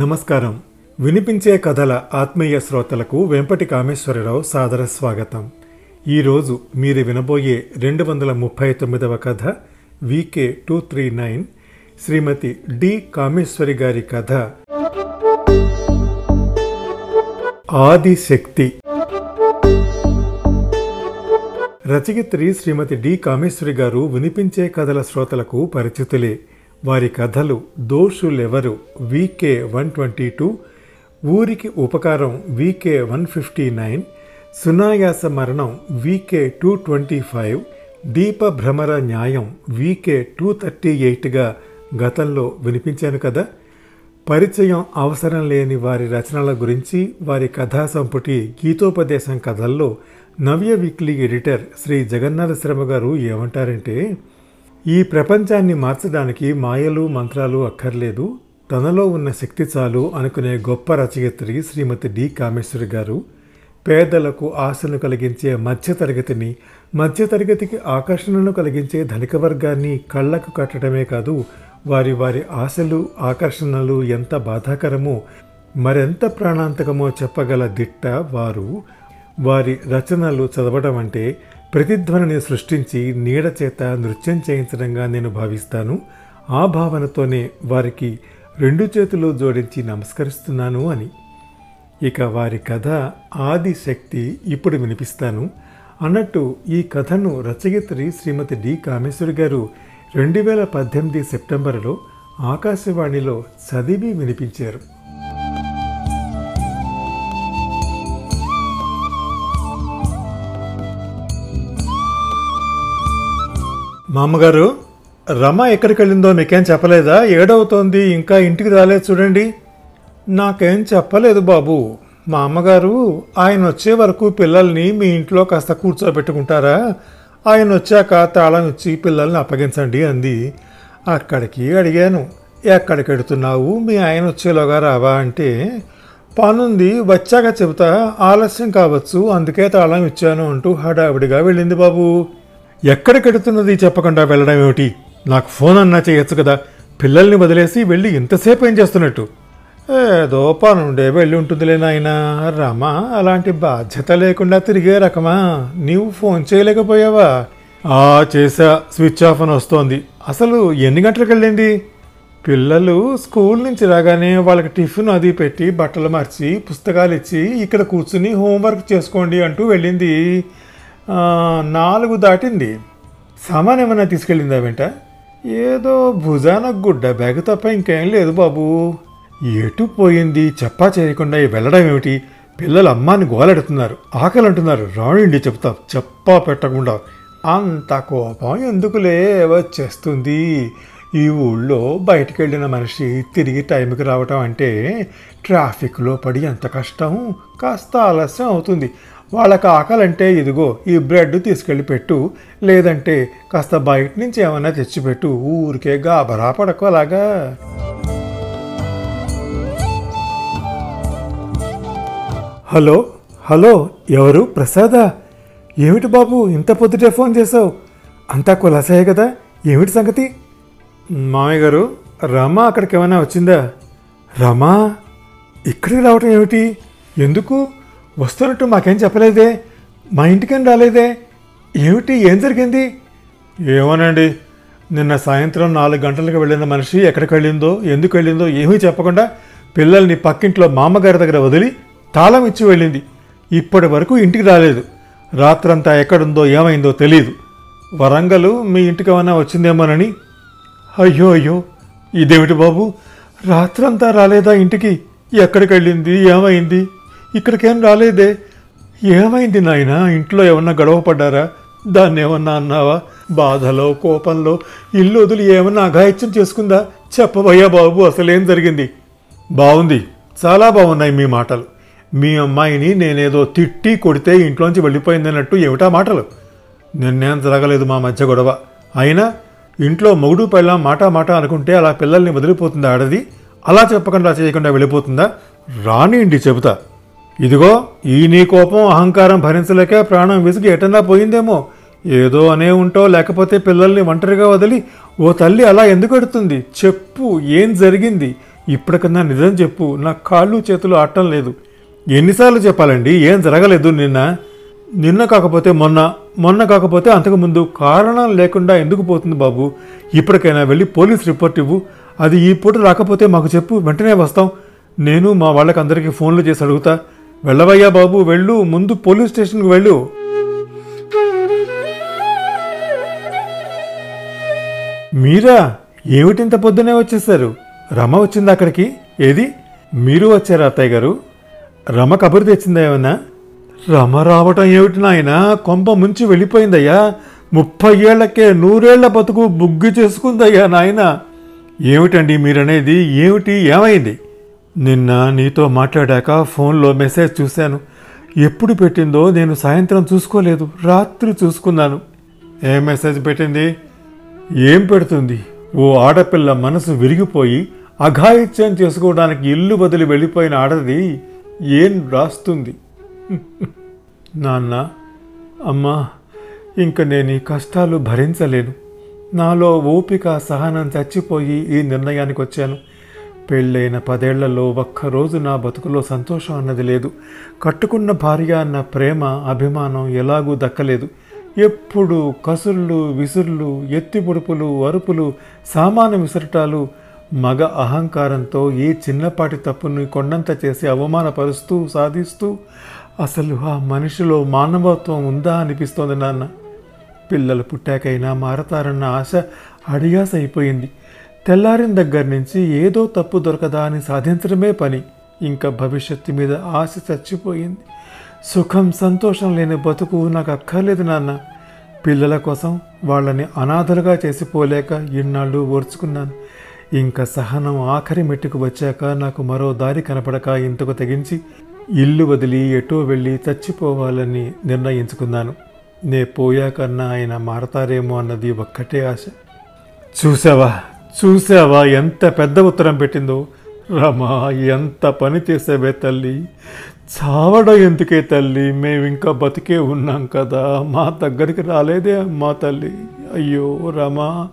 నమస్కారం. వినిపించే కథల ఆత్మీయ శ్రోతలకు వెంపటి కామేశ్వరరావు సాదర స్వాగతం. ఈరోజు మీరు వినబోయే రెండు వందల ముప్పై తొమ్మిదవ కథ VK two three nine Shrimati D Kameshwari గారి కథ. ఆదిశక్తి. రచయిత్రి శ్రీమతి డి కామేశ్వరి గారు వినిపించే కథల శ్రోతలకు పరిచితులే. వారి కథలు దోషులెవరు? వీకే వన్ ట్వంటీ టూ ఊరికి ఉపకారం వీకే వన్ ఫిఫ్టీ నైన్ సునాయాస మరణం వీకే టూ ట్వంటీ ఫైవ్ దీప భ్రమర న్యాయం వీకే టూ థర్టీ ఎయిట్గా గతంలో వినిపించాను కదా. పరిచయం అవసరం లేని వారి రచనల గురించి వారి కథా సంపుటి గీతోపదేశం కథల్లో నవ్య వీక్లీ ఎడిటర్ శ్రీ జగన్నాథ శ్రమ గారు ఏమంటారంటే ఈ ప్రపంచాన్ని మార్చడానికి మాయలు మంత్రాలు అక్కర్లేదు. తనలో ఉన్న శక్తి చాలు అనుకునే గొప్ప రచయిత్రి శ్రీమతి డి కామేశ్వరి గారు పేదలకు ఆశను కలిగించే మధ్యతరగతిని మధ్యతరగతికి ఆకర్షణను కలిగించే ధనిక వర్గాన్ని కళ్ళకు కట్టడమే కాదు వారి వారి ఆశలు ఆకర్షణలు ఎంత బాధాకరమో మరెంత ప్రాణాంతకమో చెప్పగల దిట్ట వారు. వారి రచనలు చదవడం అంటే ప్రతిధ్వనిని సృష్టించి నీడ చేత నృత్యం చేయించడంగా నేను భావిస్తాను. ఆ భావనతోనే వారికి రెండు చేతులు జోడించి నమస్కరిస్తున్నాను అని. ఇక వారి కథ ఆది శక్తి ఇప్పుడు వినిపిస్తాను. అన్నట్టు ఈ కథను రచయిత్రి శ్రీమతి డి కామేశ్వరి గారు రెండు వేల పద్దెనిమిది సెప్టెంబర్లో ఆకాశవాణిలో చదివి వినిపించారు. మా అమ్మగారు రమ ఎక్కడికి వెళ్ళిందో మీకేం చెప్పలేదా? ఏడవుతోంది ఇంకా ఇంటికి రాలేదు చూడండి. నాకేం చెప్పలేదు బాబు. మా అమ్మగారు ఆయన వచ్చే వరకు పిల్లల్ని మీ ఇంట్లో కాస్త కూర్చోబెట్టుకుంటారా? ఆయన వచ్చాక తాళం ఇచ్చి పిల్లల్ని అప్పగించండి అంది. అక్కడికి అడిగాను. ఎక్కడికి వెడుతున్నావు మీ ఆయన వచ్చేలోగా రావా? అంటే పనుంది వచ్చాక చెబుతా. ఆలస్యం కావచ్చు అందుకే తాళం ఇచ్చాను అంటూ హడావిడిగా వెళ్ళింది బాబు. ఎక్కడ కెడుతున్నది చెప్పకుండా వెళ్ళడం ఏమిటి? నాకు ఫోన్ అన్నా చేయొచ్చు కదా. పిల్లల్ని వదిలేసి వెళ్ళి ఇంతసేపు ఏం చేస్తున్నట్టు? ఏదో పనుండే వెళ్ళి ఉంటుందిలే నాయనా. రమా అలాంటి బాధ్యత లేకుండా తిరిగే రకమా? నీవు ఫోన్ చేయలేకపోయావా? ఆ చేసా స్విచ్ ఆఫ్ అని వస్తోంది. అసలు ఎన్ని గంటలకు వెళ్ళింది? పిల్లలు స్కూల్ నుంచి రాగానే వాళ్ళకి టిఫిన్ అది పెట్టి బట్టలు మార్చి పుస్తకాలు ఇచ్చి ఇక్కడ కూర్చుని హోంవర్క్ చేసుకోండి అంటూ వెళ్ళింది. నాలుగు దాటింది. సామాన్ ఏమైనా తీసుకెళ్ళిందా వెంట? ఏదో భుజాన గుడ్డ బ్యాగ్ తప్ప ఇంకేం లేదు బాబు. ఎటు పోయింది? చెప్పా చేయకుండా వెళ్ళడం ఏమిటి? పిల్లలు అమ్మాని గోలెడుతున్నారు. ఆకలి అంటున్నారు రాణిండి చెప్తా. చెప్పా పెట్టకుండా. అంత కోపం ఎందుకులే వచ్చేస్తుంది? ఈ ఊళ్ళో బయటికి వెళ్ళిన మనిషి తిరిగి టైంకి రావటం అంటే ట్రాఫిక్లో పడి ఎంత కష్టం? కాస్త ఆలస్యం అవుతుంది. వాళ్ళకి ఆకలంటే ఇదిగో ఈ బ్రెడ్ తీసుకెళ్ళి పెట్టు. లేదంటే కాస్త బయట నుంచి ఏమైనా తెచ్చిపెట్టు. ఊరికే గాబరా పడకు అలాగా. హలో హలో ఎవరు? ప్రసాదా? ఏమిటి బాబు ఇంత పొద్దుటే ఫోన్ చేసావు అంతా కులాసాయే కదా? ఏమిటి సంగతి? మామయ్య గారు రమా అక్కడికి ఏమైనా వచ్చిందా? రమా? ఇక్కడికి రావటం ఏమిటి? ఎందుకు? వస్తున్నట్టు మాకేం చెప్పలేదే? మా ఇంటికేం రాలేదే? ఏమిటి? ఏం జరిగింది? ఏమోనండి. నిన్న సాయంత్రం నాలుగు గంటలకు వెళ్ళిన మనిషి ఎక్కడికి వెళ్ళిందో ఎందుకు వెళ్ళిందో ఏమీ చెప్పకుండా పిల్లల్ని పక్కింట్లో మామగారి దగ్గర వదిలి తాళం ఇచ్చి వెళ్ళింది. ఇప్పటి వరకు ఇంటికి రాలేదు. రాత్రంతా ఎక్కడుందో ఏమైందో తెలియదు వరంగల్ మీ ఇంటికి ఏమైనా వచ్చిందేమోనని. అయ్యో అయ్యో. ఇదేమిటి బాబు? రాత్రంతా రాలేదా ఇంటికి? ఎక్కడికి వెళ్ళింది? ఏమైంది? ఇక్కడికేం రాలేదే. ఏమైంది నాయనా? ఇంట్లో ఏమన్నా గొడవ పడ్డారా దాన్ని ఏమన్నా అన్నావా? బాధలో కోపంలో ఇల్లు వదిలి ఏమన్నా అఘాయిత్యం చేసుకుందా? చెప్పబోయా బాబు అసలేం జరిగింది? బాగుంది చాలా బాగున్నాయి మీ మాటలు. మీ అమ్మాయిని నేనేదో తిట్టి కొడితే ఇంట్లోంచి వెళ్ళిపోయిందన్నట్టు ఏమిటా మాటలు? నిన్నేం జరగలేదు మా మధ్య గొడవ. అయినా ఇంట్లో మొగుడు పెళ్ళ మాట మాట అనుకుంటే అలా పిల్లల్ని వదిలిపోతుందా ఆడది? అలా చెప్పకుండా చేయకుండా వెళ్ళిపోతుందా? రానిండి చెబుతా. ఇదిగో ఈ నీ కోపం అహంకారం భరించలేక ప్రాణం విసిగి ఎటన్నా పోయిందేమో. ఏదో అనే ఉంటో లేకపోతే పిల్లల్ని ఒంటరిగా వదిలి ఓ తల్లి అలా ఎందుకు ఎడుతుంది? చెప్పు ఏం జరిగింది? ఇప్పటికన్నా నిజం చెప్పు. నా కాళ్ళు చేతులు ఆడటం లేదు. ఎన్నిసార్లు చెప్పాలండి? ఏం జరగలేదు నిన్న. నిన్న కాకపోతే మొన్న మొన్న కాకపోతే అంతకుముందు కారణం లేకుండా ఎందుకు పోతుంది బాబు? ఇప్పటికైనా వెళ్ళి పోలీస్ రిపోర్ట్ ఇవ్వు. అది ఈ పూట రాకపోతే మాకు చెప్పు వెంటనే వస్తాం. నేను మా వాళ్ళకి అందరికీ ఫోన్లు చేసి అడుగుతా. వెళ్ళవయ్యా బాబు వెళ్ళు. ముందు పోలీస్ స్టేషన్కి వెళ్ళు. మీరా? ఏమిటింత పొద్దునే వచ్చేసారు రమ వచ్చింది అక్కడికి? ఏది? మీరు వచ్చారా అత్తయ్య గారు? రమ కబురు తెచ్చిందా ఏమన్నా? రమ రావటం ఏమిటి నాయన? కొంప ముంచి వెళ్ళిపోయిందయ్యా. ముప్పై ఏళ్ళకే నూరేళ్ళ బతుకు బుగ్గి చేసుకుందయ్యా నాయన. ఏమిటండి మీరనేది? ఏమిటి? ఏమైంది? నిన్న నీతో మాట్లాడాక ఫోన్లో మెసేజ్ చూశాను. ఎప్పుడు పెట్టిందో నేను సాయంత్రం చూసుకోలేదు రాత్రి చూసుకున్నాను. ఏ మెసేజ్ పెట్టింది? ఏం పెడుతుంది? ఓ ఆడపిల్ల మనసు విరిగిపోయి అఘాయిత్యం చేసుకోవడానికి ఇల్లు వదిలి వెళ్ళిపోయిన ఆడది ఏం రాస్తుంది? నాన్న అమ్మా ఇంక నేను ఈ కష్టాలు భరించలేను. నాలో ఓపిక సహనం చచ్చిపోయి ఈ నిర్ణయానికి వచ్చాను పెళ్ళైన పదేళ్ళలో ఒక్కరోజు నా బతుకులో సంతోషం అన్నది లేదు. కట్టుకున్న భార్య అన్న ప్రేమ అభిమానం ఎలాగూ దక్కలేదు. ఎప్పుడు కసుళ్ళు విసుర్లు ఎత్తిపొడుపులు అరుపులు సామాను విసరటాలు మగ అహంకారంతో ఏ చిన్నపాటి తప్పుని కొండంత చేసి అవమానపరుస్తూ సాధిస్తూ అసలు ఆ మనిషిలో మానవత్వం ఉందా అనిపిస్తోంది నాన్న. పిల్లలు పుట్టాకైనా మారతారన్న ఆశ అడియాస అయిపోయింది. తెల్లారిన దగ్గర నుంచి ఏదో తప్పు దొరకదా అని సాధించడమే పని. ఇంకా భవిష్యత్తు మీద ఆశ చచ్చిపోయింది. సుఖం సంతోషం లేని బతుకు నాకు అక్కర్లేదు నాన్న. పిల్లల కోసం వాళ్ళని అనాథలుగా చేసిపోలేక ఇన్నాళ్ళు ఓర్చుకున్నాను. ఇంకా సహనం ఆఖరి మెట్టుకు వచ్చాక నాకు మరో దారి కనపడక ఇంతకు తెగించి ఇల్లు వదిలి ఎటో వెళ్ళి చచ్చిపోవాలని నిర్ణయించుకున్నాను. నే పోయాకన్నా ఆయన మారతారేమో అన్నది ఒక్కటే ఆశ. చూసావా? చూసావా ఎంత పెద్ద ఉత్తరం పెట్టిందో? రమా ఎంత పని చేసావే తల్లి? చావడం ఎందుకే తల్లి? మేము ఇంకా బతికే ఉన్నాం కదా. మా దగ్గరికి రాలేదే అమ్మా తల్లి. అయ్యో రమా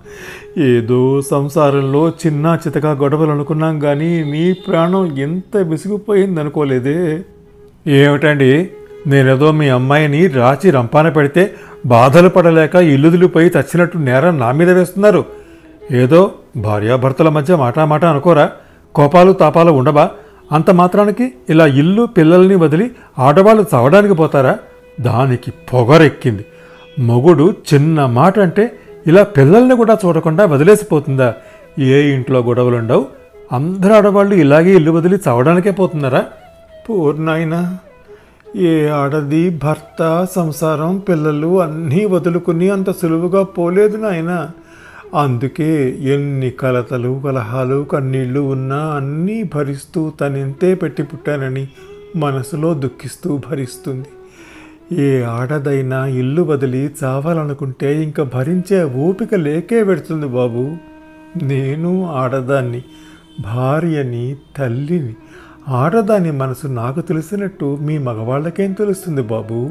ఏదో సంసారంలో చిన్న చితక గొడవలు అనుకున్నాం కానీ నీ ప్రాణం ఎంత విసిగిపోయింది అనుకోలేదే ఏమిటండి? నేనేదో మీ అమ్మాయిని రాచి రంపాన పెడితే బాధలు పడలేక ఇల్లుదిలిపోయి చచ్చినట్టు నేరం నా మీద వేస్తున్నారు. ఏదో భార్యాభర్తల మధ్య మాటామాట అనుకోరా? కోపాలు తాపాలు ఉండవా? అంత మాత్రానికి ఇలా ఇల్లు పిల్లల్ని వదిలి ఆడవాళ్ళు చవడానికి పోతారా? దానికి పొగరెక్కింది. మొగుడు చిన్న మాట అంటే ఇలా పిల్లల్ని కూడా చూడకుండా వదిలేసిపోతుందా? ఏ ఇంట్లో గొడవలుండవు? అందరు ఆడవాళ్ళు ఇలాగే ఇల్లు వదిలి చవడానికే పోతున్నారా? పూర్ణాయనా ఏ ఆడది భర్త సంసారం పిల్లలు అన్నీ వదులుకుని అంత సులువుగా పోలేదు నాయనా. అందుకే ఎన్ని కలతలు కలహాలు కన్నీళ్ళు ఉన్నా అన్నీ భరిస్తూ తనెంతే పెట్టి పుట్టానని మనసులో దుఃఖిస్తూ భరిస్తుంది. ఏ ఆడదైనా ఇల్లు వదిలి చావాలనుకుంటే ఇంకా భరించే ఓపిక లేకే పెడుతుంది బాబు. నేను ఆడదాన్ని భార్యని తల్లిని ఆడదాని మనసు నాకు తెలిసినట్టు మీ మగవాళ్ళకేం తెలుస్తుంది బాబు?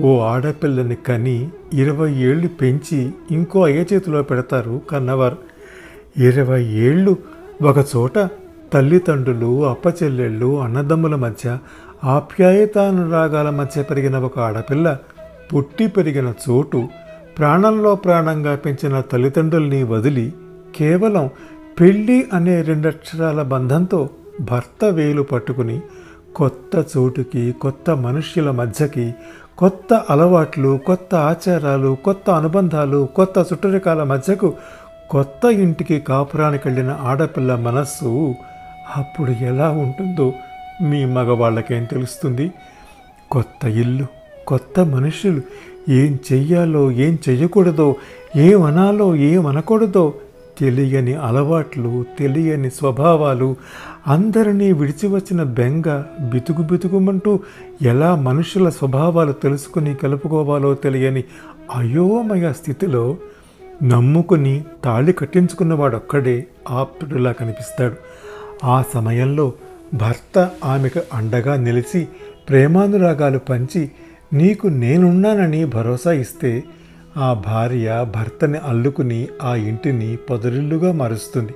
ఓ ఆడపిల్లని కని ఇరవై ఏళ్ళు పెంచి ఇంకో అయ్య చేతిలో పెడతారు కన్నవారు. ఇరవై ఏళ్ళు ఒకచోట తల్లిదండ్రులు అప్పచెల్లెళ్ళు అన్నదమ్ముల మధ్య ఆప్యాయతానురాగాల మధ్య పెరిగిన ఒక ఆడపిల్ల పుట్టి పెరిగిన చోటు ప్రాణంలో ప్రాణంగా పెంచిన తల్లిదండ్రుల్ని వదిలి కేవలం పెళ్ళి అనే రెండక్షరాల బంధంతో భర్త వేలు పట్టుకుని కొత్త చోటుకి కొత్త మనుష్యుల మధ్యకి కొత్త అలవాట్లు కొత్త ఆచారాలు కొత్త అనుబంధాలు కొత్త చుట్టరికాల మధ్యకు కొత్త ఇంటికి కాపురానికి వెళ్ళిన ఆడపిల్ల మనస్సు అప్పుడు ఎలా ఉంటుందో మీ మగవాళ్ళకేం తెలుస్తుంది? కొత్త ఇల్లు కొత్త మనుషులు ఏం చెయ్యాలో ఏం చెయ్యకూడదో ఏం అనాలో ఏం అనకూడదో తెలియని అలవాట్లు తెలియని స్వభావాలు అందరినీ విడిచివచ్చిన బెంగ బితుకు బితుకుమంటూ ఎలా మనుషుల స్వభావాలు తెలుసుకుని కలుపుకోవాలో తెలియని అయోమయ స్థితిలో నమ్ముకుని తాళి కట్టించుకున్నవాడొక్కడే ఆప్తుడిలా కనిపిస్తాడు. ఆ సమయంలో భర్త ఆమెకు అండగా నిలిచి ప్రేమానురాగాలు పంచి నీకు నేనున్నానని భరోసా ఇస్తే ఆ భార్య భర్తని అల్లుకుని ఆ ఇంటిని పొదరిల్లుగా మారుస్తుంది.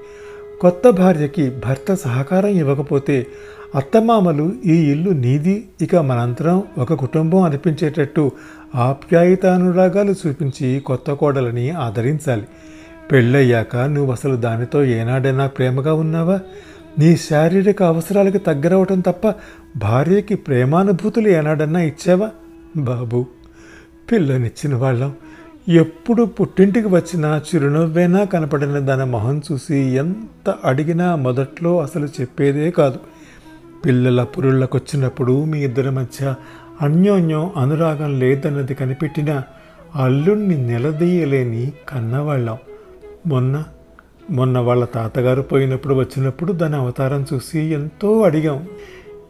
కొత్త భార్యకి భర్త సహకారం ఇవ్వకపోతే అత్తమామలు ఈ ఇల్లు నీది ఇక మనంతరం ఒక కుటుంబం అనిపించేటట్టు ఆప్యాయతానురాగాలు చూపించి కొత్త కోడలని ఆదరించాలి. పెళ్ళయ్యాక నువ్వు అసలు దానితో ఏనాడైనా ప్రేమగా ఉన్నావా? నీ శారీరక అవసరాలకు తగ్గరవటం తప్ప భార్యకి ప్రేమానుభూతులు ఏనాడన్నా ఇచ్చావా? బాబు పిల్లనిచ్చిన వాళ్ళం. ఎప్పుడు పుట్టింటికి వచ్చినా చిరునవ్వేనా కనపడిన దాని మొహం చూసి ఎంత అడిగినా మొదట్లో అసలు చెప్పేదే కాదు. పిల్లల పురుళ్ళకొచ్చినప్పుడు మీ ఇద్దరి మధ్య అన్యోన్యం అనురాగం లేదన్నది కనిపెట్టిన అల్లుణ్ణి నిలదీయలేని కన్నవాళ్ళం. మొన్న మొన్న వాళ్ళ తాతగారు పోయినప్పుడు వచ్చినప్పుడు దాని అవతారం చూసి ఎంతో అడిగాం.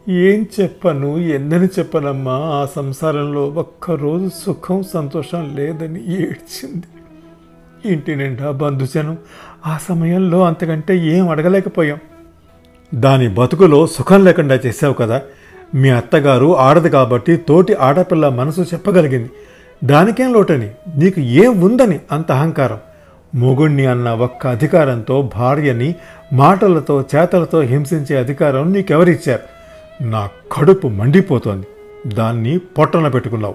ఏం చెప్పను ఎన్నని చెప్పనమ్మా? ఆ సంసారంలో ఒక్కరోజు సుఖం సంతోషం లేదని ఏడ్చింది. ఇంటి నిండా బంధుజనం ఆ సమయంలో అంతకంటే ఏం అడగలేకపోయాం. దాని బతుకులో సుఖం లేకుండా చేసావు కదా. మీ అత్తగారు ఆడదు కాబట్టి తోటి ఆడపిల్ల మనసు చెప్పగలిగింది. దానికేం లోటని? నీకు ఏం ఉందని అంత అహంకారం. మొగుణ్ణి అన్న ఒక్క అధికారంతో భార్యని మాటలతో చేతలతో హింసించే అధికారం నీకెవరిచ్చారు? నా కడుపు మండిపోతోంది. దాన్ని పొట్టన పెట్టుకున్నావు.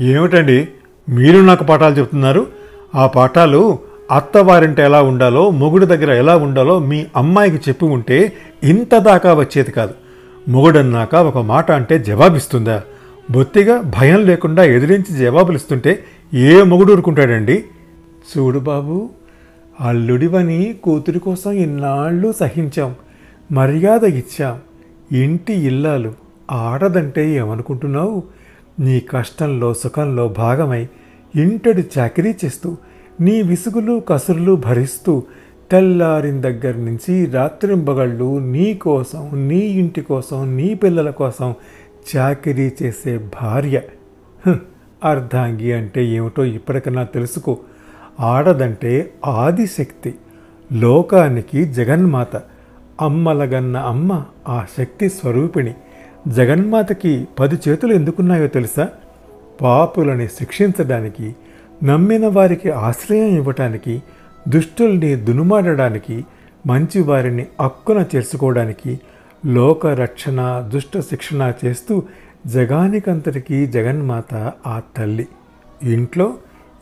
ఏమిటండి? మీరు నాకు పాఠాలు చెప్తున్నారు. ఆ పాఠాలు అత్తవారింట ఎలా ఉండాలో మొగుడు దగ్గర ఎలా ఉండాలో మీ అమ్మాయికి చెప్పి ఉంటే ఇంత దాకా వచ్చేది కాదు. మొగుడన్నాక ఒక మాట అంటే జవాబిస్తుందా? బొత్తిగా భయం లేకుండా ఎదిరించి జవాబులు ఇస్తుంటే ఏ మొగుడు ఊరుకుంటాడండి? చూడు బాబు అల్లుడివని కూతురి కోసం ఇన్నాళ్ళు సహించాం. మర్యాద ఇచ్చాం. ఇంటి ఇల్లాలు ఆడదంటే ఏమనుకుంటున్నావు? నీ కష్టంలో సుఖంలో భాగమై ఇంటడి చాకరీ చేస్తూ నీ విసుగులు కసురులు భరిస్తూ తెల్లారిన దగ్గర నుంచి రాత్రింబగళ్ళు నీ కోసం నీ ఇంటి కోసం నీ పిల్లల కోసం చాకరీ చేసే భార్య. అర్ధాంగి అంటే ఏమిటో ఇప్పటికన్నా తెలుసుకో. ఆడదంటే ఆదిశక్తి. లోకానికి జగన్మాత. అమ్మలగన్న అమ్మ ఆ శక్తి స్వరూపిణి జగన్మాతకి పది చేతులు ఎందుకున్నాయో తెలుసా? పాపులని శిక్షించడానికి నమ్మిన వారికి ఆశ్రయం ఇవ్వటానికి దుష్టుల్ని దునుమాడడానికి మంచివారిని అక్కున చేర్చుకోవడానికి లోక రక్షణ దుష్ట శిక్షణ చేస్తూ జగానికంతటికీ జగన్మాత ఆ తల్లి. ఇంట్లో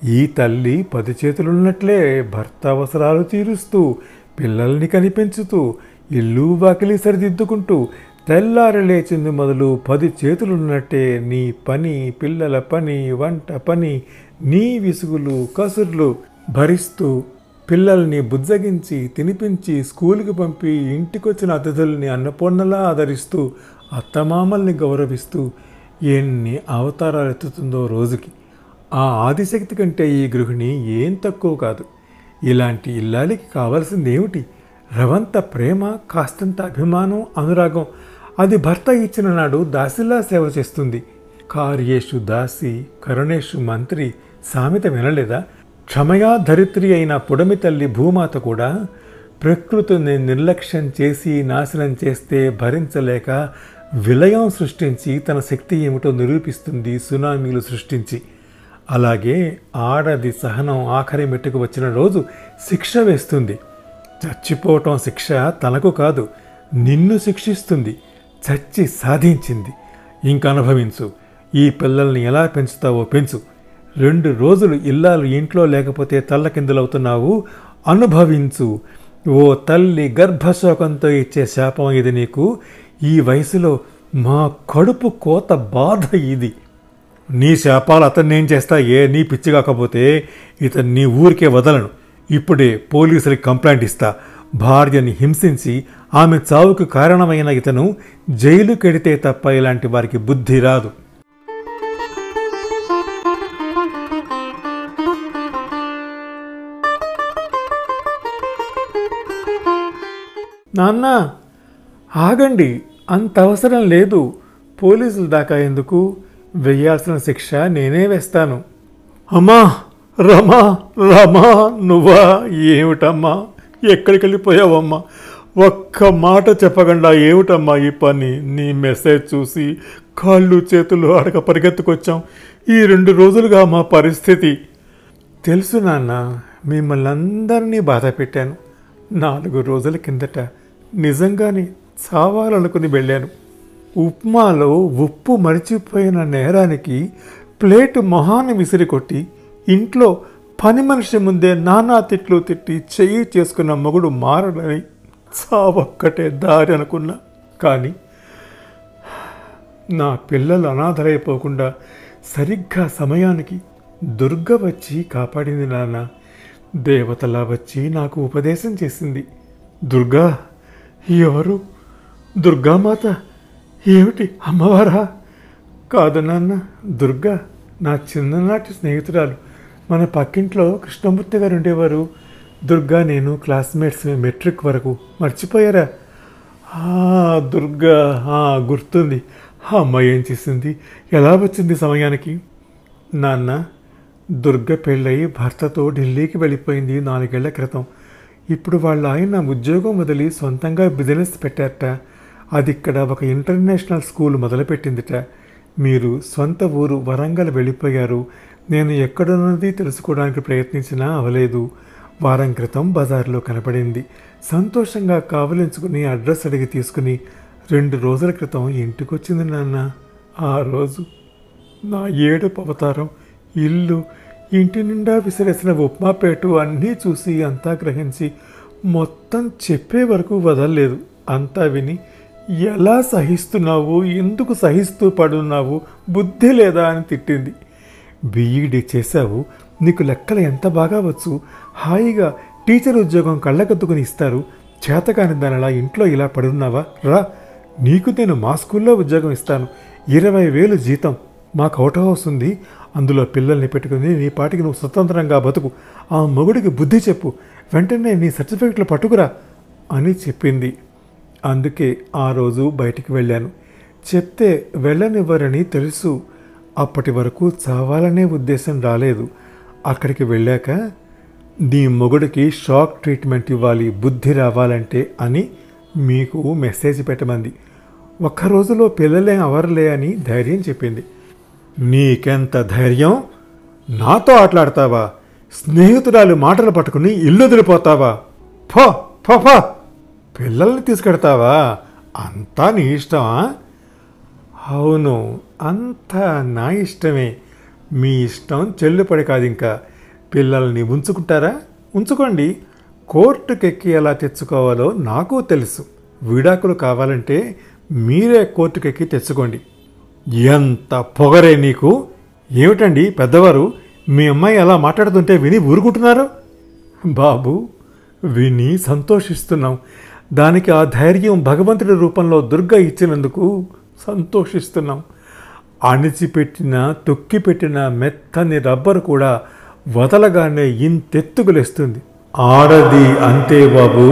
ఈ తల్లి పది చేతులున్నట్లే భర్త అవసరాలు తీరుస్తూ పిల్లల్ని కనిపించుతూ ఇల్లు వాకిలి సరిదిద్దుకుంటూ తెల్లారి లేచింది మొదలు పది చేతులున్నట్టే నీ పని పిల్లల పని వంట పని నీ విసుగులు కసుర్లు భరిస్తూ పిల్లల్ని బుజ్జగించి తినిపించి స్కూల్కి పంపి ఇంటికొచ్చిన అతిథుల్ని అన్నపూర్ణలా ఆదరిస్తూ అత్తమామల్ని గౌరవిస్తూ ఎన్ని అవతారాలు ఎత్తుతుందో రోజుకి. ఆ ఆదిశక్తి కంటే ఈ గృహిణి ఏం తక్కువ కాదు. ఇలాంటి ఇల్లాలికి కావాల్సిందేమిటి? ఏమిటి రవంత ప్రేమ కాస్తంత అభిమానం అనురాగం అది భర్త ఇచ్చిన నాడు దాసిలా సేవ చేస్తుంది. కార్యేషు దాసి కరుణేషు మంత్రి సామెత వినలేదా? క్షమయా ధరిత్రి అయిన పుడమి తల్లి భూమాత కూడా ప్రకృతిని నిర్లక్ష్యం చేసి నాశనం చేస్తే భరించలేక విలయం సృష్టించి తన శక్తి ఏమిటో నిరూపిస్తుంది సునామీలు సృష్టించి. అలాగే ఆడది సహనం ఆఖరి మెట్టుకు వచ్చిన రోజు శిక్ష వేస్తుంది. చచ్చిపోవటం శిక్ష తనకు కాదు నిన్ను శిక్షిస్తుంది చచ్చి సాధించింది. ఇంక అనుభవించు ఈ పిల్లల్ని ఎలా పెంచుతావో పెంచు. రెండు రోజులు ఇల్లాలు ఇంట్లో లేకపోతే తల్లకిందులవుతున్నావు అనుభవించు. ఓ తల్లి గర్భశోకంతో ఇచ్చే శాపం ఇది నీకు. ఈ వయసులో మా కడుపు కోత బాధ ఇది. నీ శాపాలు అతన్ని ఏం చేస్తా ఏ నీ పిచ్చి కాకపోతే ఇతన్ని నీ ఊరికే వదలను. ఇప్పుడే పోలీసులకి కంప్లైంట్ ఇస్తా. భార్యని హింసించి ఆమె చావుకు కారణమైన ఇతను జైలు కెడితే తప్ప ఇలాంటి వారికి బుద్ధి రాదు. నాన్న ఆగండి. అంత అవసరం లేదు. పోలీసుల దాకా ఎందుకు? వేయాల్సిన శిక్ష నేనే వేస్తాను. అమ్మా! రమా రమా నువ్వా? ఏమిటమ్మా? ఎక్కడికి వెళ్ళిపోయావమ్మా ఒక్క మాట చెప్పకుండా ఏమిటమ్మా ఈ పని? నీ మెసేజ్ చూసి కాళ్ళు చేతులు అడగ పరిగెత్తుకొచ్చాం. ఈ రెండు రోజులుగా మా పరిస్థితి. తెలుసు నాన్న మిమ్మల్ని అందరినీ బాధ పెట్టాను. నాలుగు రోజుల కిందట నిజంగానే చావాలనుకుని వెళ్ళాను. ఉప్మాలో ఉప్పు మరిచిపోయిన నేరానికి ప్లేటు మొహాన్ని విసిరి కొట్టి ఇంట్లో పని మనిషి ముందే నానా తిట్లు తిట్టి చెయ్యి చేసుకున్న మొగుడు మారడని చావొక్కటే దారి అనుకున్నా. కానీ నా పిల్లలు అనాథరైపోకుండా సరిగ్గా సమయానికి దుర్గ వచ్చి కాపాడింది నాన్న. దేవతలా వచ్చి నాకు ఉపదేశం చేసింది. దుర్గా ఎవరు? దుర్గామాత ఏమిటి అమ్మవారా? కాదు నాన్న దుర్గా నా చిన్ననాటి స్నేహితురాలు. మన పక్కింట్లో కృష్ణమూర్తి గారు ఉండేవారు. దుర్గా నేను క్లాస్మేట్స్ మెట్రిక్ వరకు. మర్చిపోయారా? ఆ, దుర్గా గుర్తుంది. అమ్మాయి ఏం చేసింది? ఎలా వచ్చింది సమయానికి? నాన్న దుర్గ పెళ్ళయి భర్తతో ఢిల్లీకి వెళ్ళిపోయింది నాలుగేళ్ళ క్రితం. ఇప్పుడు వాళ్ళ ఆయన ఉద్యోగం వదిలి సొంతంగా బిజినెస్ పెట్టారట. అది ఇక్కడ ఒక ఇంటర్నేషనల్ స్కూల్ మొదలుపెట్టిందిట. మీరు సొంత ఊరు వరంగల్ వెళ్ళిపోయారు. నేను ఎక్కడున్నది తెలుసుకోవడానికి ప్రయత్నించినా అవలేదు. వారం క్రితం బజార్లో కనపడింది. సంతోషంగా కావలించుకుని అడ్రస్ అడిగి తీసుకుని రెండు రోజుల క్రితం ఇంటికొచ్చింది నాన్న. ఆ రోజు నా ఏడుపు అవతారం ఇల్లు ఇంటి నిండా విసిరేసిన ఉప్మాపేటు అన్నీ చూసి అంతా గ్రహించి మొత్తం చెప్పే వరకు వదలలేదు. అంతా విని ఎలా సహిస్తున్నావు? ఎందుకు సహిస్తూ పడున్నావు? బుద్ధి లేదా? అని తిట్టింది. బీఈడీ చేశావు నీకు లెక్కలు ఎంత బాగా వచ్చు హాయిగా టీచర్ ఉద్యోగం కళ్ళకద్దుకుని ఇస్తారు. చేతకాని దానిలా ఇంట్లో ఇలా పడున్నావా? రా నీకు నేను మా స్కూల్లో ఉద్యోగం ఇస్తాను. ఇరవై వేలు జీతం. మాకు అవుట్ హౌస్ ఉంది. అందులో పిల్లల్ని పెట్టుకుని నీ పాటికి నువ్వు స్వతంత్రంగా బతుకు. ఆ మొగుడికి బుద్ధి చెప్పు. వెంటనే నీ సర్టిఫికెట్లు పట్టుకురా అని చెప్పింది. అందుకే ఆ రోజు బయటికి వెళ్ళాను. చెప్తే వెళ్ళనివ్వరని తెలుసు. అప్పటి వరకు చావాలనే ఉద్దేశం రాలేదు. అక్కడికి వెళ్ళాక నీ మొగుడికి షాక్ ట్రీట్మెంట్ ఇవ్వాలి బుద్ధి రావాలంటే అని మీకు మెసేజ్ పెట్టమంది. ఒక్క రోజులో పిల్లలే అవర్లే అని ధైర్యం చెప్పింది. నీకెంత ధైర్యం? నాతో ఆటలాడతావా? స్నేహితురాలు మాటలు పట్టుకుని ఇల్లు వదిలిపోతావా? ఫో ఫో ఫో! పిల్లల్ని తీసుకెడతావా? అంతా నీ ఇష్టమా? అవును అంతా నా ఇష్టమే. మీ ఇష్టం చెల్లుపడి కాదు ఇంకా పిల్లల్ని ఉంచుకుంటారా? ఉంచుకోండి. కోర్టుకెక్కి ఎలా తెచ్చుకోవాలో నాకు తెలుసు. విడాకులు కావాలంటే మీరే కోర్టుకెక్కి తెచ్చుకోండి. ఎంత పొగరే నీకు. ఏమిటండి పెద్దవారు? మీ అమ్మాయి అలా మాట్లాడుతుంటే విని ఊరుకుంటున్నారు? బాబు విని సంతోషిస్తున్నాం. దానికి ఆ ధైర్యం భగవంతుడి రూపంలో దుర్గ ఇచ్చినందుకు సంతోషిస్తున్నాం. అణిచిపెట్టిన తొక్కిపెట్టిన మెత్తని రబ్బరు కూడా వదలగానే ఇంతెత్తుకులేస్తుంది ఆడది అంతే బాబు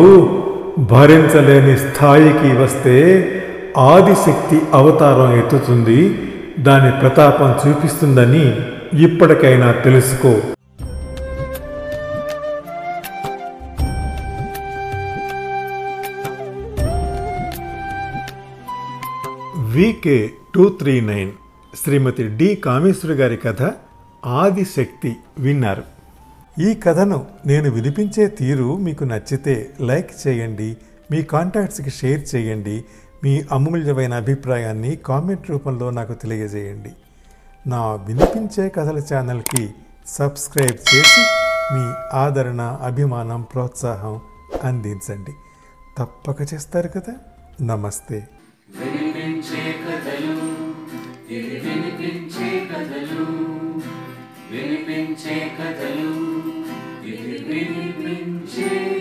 భరించలేని స్థాయికి వస్తే ఆదిశక్తి అవతారం ఎత్తుతుంది దాని ప్రతాపం చూపిస్తుందని ఇప్పటికైనా తెలుసుకో. VK two three nine Shrimati D. Kameshwari గారి కథ ఆదిశక్తి విన్నారు. ఈ కథను నేను వినిపించే తీరు మీకు నచ్చితే లైక్ చేయండి మీ కాంటాక్ట్స్కి షేర్ చేయండి మీ అమూల్యమైన అభిప్రాయాన్ని కామెంట్ రూపంలో నాకు తెలియజేయండి. నా వినిపించే కథల ఛానల్కి సబ్స్క్రైబ్ చేసి మీ ఆదరణ అభిమానం ప్రోత్సాహం అందించండి. తప్పక చేస్తారు కదా. నమస్తే. వినిపించే కథలు ఇవి వినిపించే కథలు